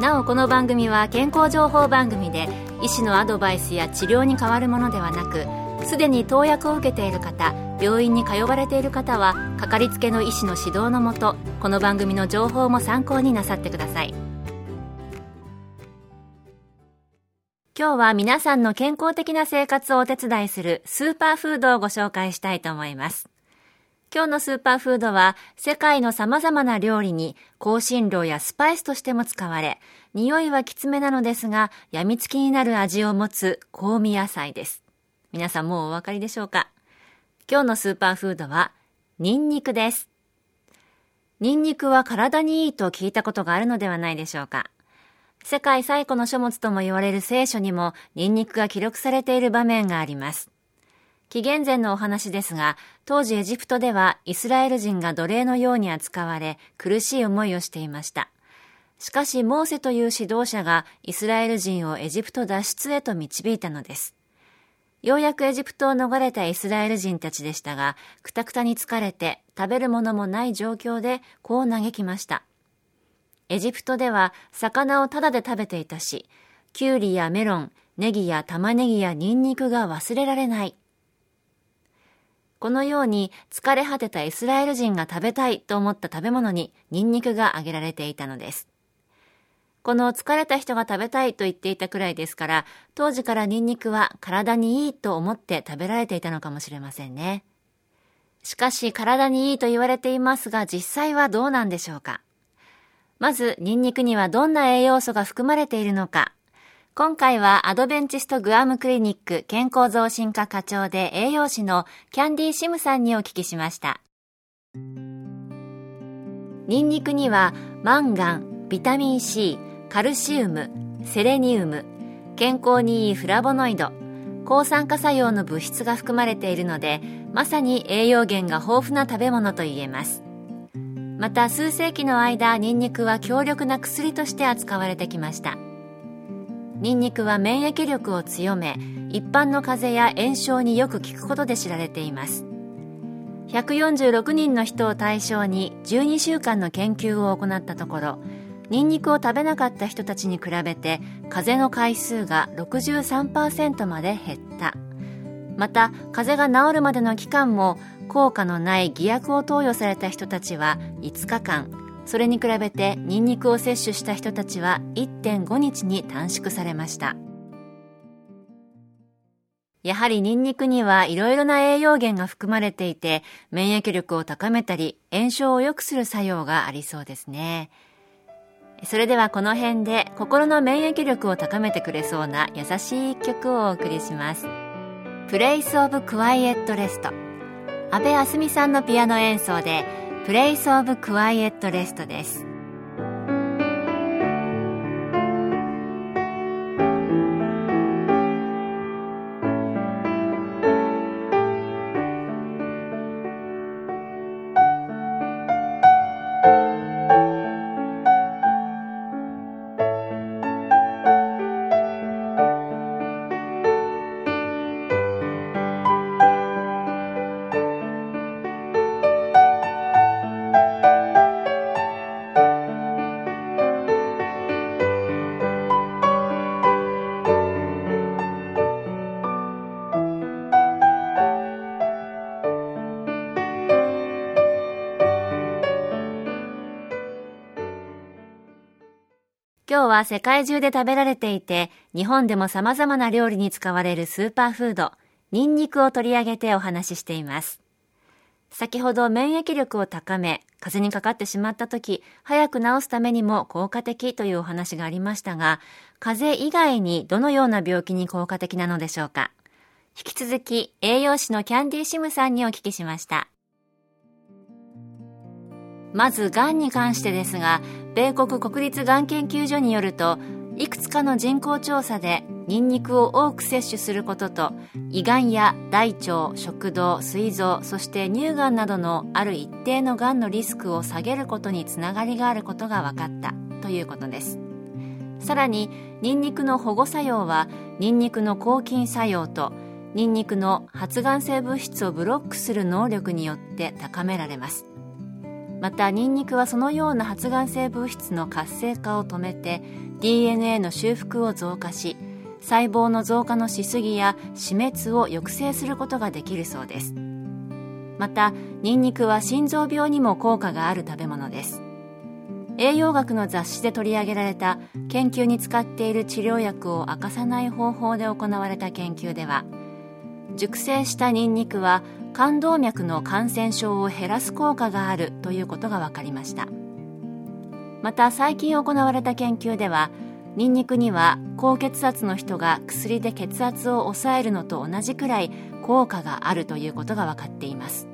なおこの番組は健康情報番組で医師のアドバイスや治療に変わるものではなくすでに投薬を受けている方病院に通われている方はかかりつけの医師の指導のもとこの番組の情報も参考になさってください。今日は皆さんの健康的な生活をお手伝いするスーパーフードをご紹介したいと思います。今日のスーパーフードは世界の様々な料理に香辛料やスパイスとしても使われ、匂いはきつめなのですが、病みつきになる味を持つ香味野菜です。皆さんもうお分かりでしょうか？今日のスーパーフードは、ニンニクです。ニンニクは体にいいと聞いたことがあるのではないでしょうか？世界最古の書物とも言われる聖書にもニンニクが記録されている場面があります。紀元前のお話ですが、当時エジプトではイスラエル人が奴隷のように扱われ、苦しい思いをしていました。しかし、モーセという指導者がイスラエル人をエジプト脱出へと導いたのです。ようやくエジプトを逃れたイスラエル人たちでしたが、くたくたに疲れて食べるものもない状況でこう嘆きました。エジプトでは魚をタダで食べていたし、キュウリやメロン、ネギや玉ねぎやニンニクが忘れられない。このように疲れ果てたイスラエル人が食べたいと思った食べ物にニンニクが挙げられていたのです。この疲れた人が食べたいと言っていたくらいですから、当時からニンニクは体にいいと思って食べられていたのかもしれませんね。しかし体にいいと言われていますが実際はどうなんでしょうかまず、ニンニクにはどんな栄養素が含まれているのか、今回はアドベンチストグアムクリニック健康増進科課長で栄養士のキャンディーシムさんにお聞きしました。ニンニクにはマンガン、ビタミン C、カルシウム、セレニウム、健康にいいフラボノイド、抗酸化作用の物質が含まれているので、まさに栄養源が豊富な食べ物と言えます。また数世紀の間、ニンニクは強力な薬として扱われてきました。ニンニクは免疫力を強め一般の風邪や炎症によく効くことで知られています。146人の人を対象に12週間の研究を行ったところニンニクを食べなかった人たちに比べて風邪の回数が63%まで減った。また風邪が治るまでの期間も効果のない偽薬を投与された人たちは5日間それに比べてニンニクを摂取した人たちは1.5日に短縮されました。やはりニンニクにはいろいろな栄養源が含まれていて免疫力を高めたり炎症を良くする作用がありそうですね。それではこの辺で心の免疫力を高めてくれそうな優しい一曲をお送りします「Place of Quiet Rest」安部あすみさんのピアノ演奏でプレイスオブクワイエットレストです。今日は世界中で食べられていて、日本でも様々な料理に使われるスーパーフード、ニンニクを取り上げてお話ししています。先ほど免疫力を高め、風邪にかかってしまった時、早く治すためにも効果的というお話がありましたが、風邪以外にどのような病気に効果的なのでしょうか引き続き栄養士のキャンディーシムさんにお聞きしました。まず、癌に関してですが、米国国立がん研究所によると、いくつかの人口調査でニンニクを多く摂取することと胃がんや大腸食道膵臓そして乳がんなどのある一定のがんのリスクを下げることにつながりがあることが分かったということです。さらにニンニクの保護作用はニンニクの抗菌作用とニンニクの発がん性物質をブロックする能力によって高められます。またニンニクはそのような発がん性物質の活性化を止めて DNA の修復を増加し細胞の増加のしすぎや死滅を抑制することができるそうです。またニンニクは心臓病にも効果がある食べ物です。栄養学の雑誌で取り上げられた研究に使っている治療薬を明かさない方法で行われた研究では熟成したニンニクは冠動脈の感染症を減らす効果があるということが分かりました。また最近行われた研究ではニンニクには高血圧の人が薬で血圧を抑えるのと同じくらい効果があるということが分かっています。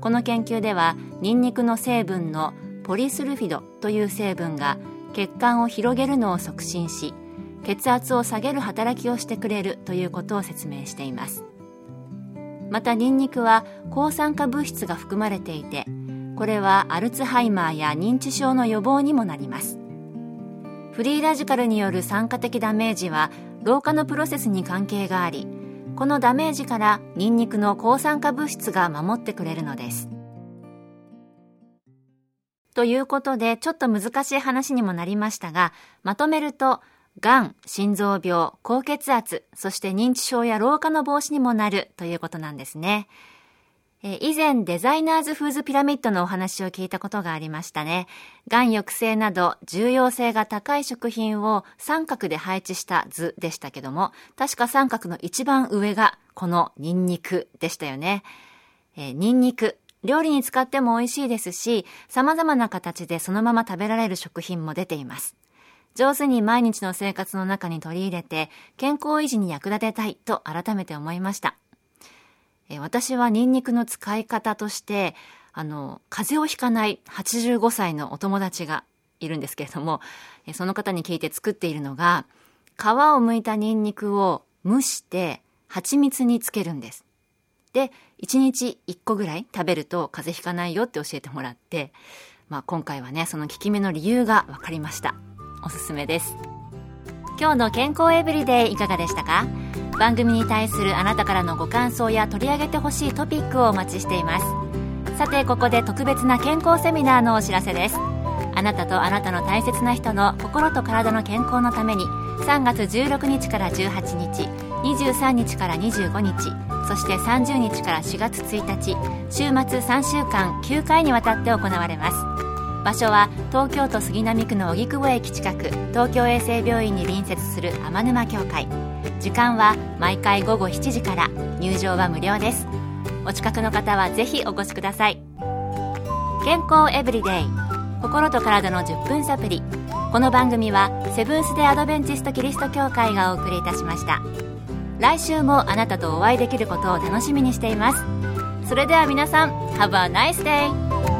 この研究ではニンニクの成分のポリスルフィドという成分が血管を広げるのを促進し血圧を下げる働きをしてくれるということを説明しています。またニンニクは抗酸化物質が含まれていてこれはアルツハイマーや認知症の予防にもなります。フリーラジカルによる酸化的ダメージは老化のプロセスに関係がありこのダメージからニンニクの抗酸化物質が守ってくれるのです。ということでちょっと難しい話にもなりましたがまとめるとがん、心臓病、高血圧、そして認知症や老化の防止にもなるということなんですね。以前デザイナーズフーズピラミッドのお話を聞いたことがありましたね。がん抑制など重要性が高い食品を三角で配置した図でしたけども、確か三角の一番上がこのニンニクでしたよね。えー、ニンニク。料理に使っても美味しいですし、様々な形でそのまま食べられる食品も出ています。上手に毎日の生活の中に取り入れて健康維持に役立てたいと改めて思いました。私はニンニクの使い方として、あの、風邪をひかない85歳のお友達がいるんですけれども、その方に聞いて作っているのが、皮を剥いたニンニクを蒸して蜂蜜につけるんです。で、1日1個ぐらい食べると風邪ひかないよって教えてもらって、まあ今回はね、その効き目の理由が分かりました。おすすめです。今日の健康エブリデイいかがでしたか？番組に対するあなたからのご感想や取り上げてほしいトピックをお待ちしています。さてここで特別な健康セミナーのお知らせです。あなたとあなたの大切な人の心と体の健康のために3月16日から18日23日から25日そして30日から4月1日週末3週間9回にわたって行われます。場所は東京都杉並区の荻窪駅近く東京衛生病院に隣接する天沼協会。時間は毎回午後7時から。入場は無料です。お近くの方はぜひお越しください。健康エブリデイ。心と体の10分サプリ。この番組はセブンス・デ・アドベンチスト・キリスト教会がお送りいたしました。来週もあなたとお会いできることを楽しみにしています。それでは皆さん Have a nice day!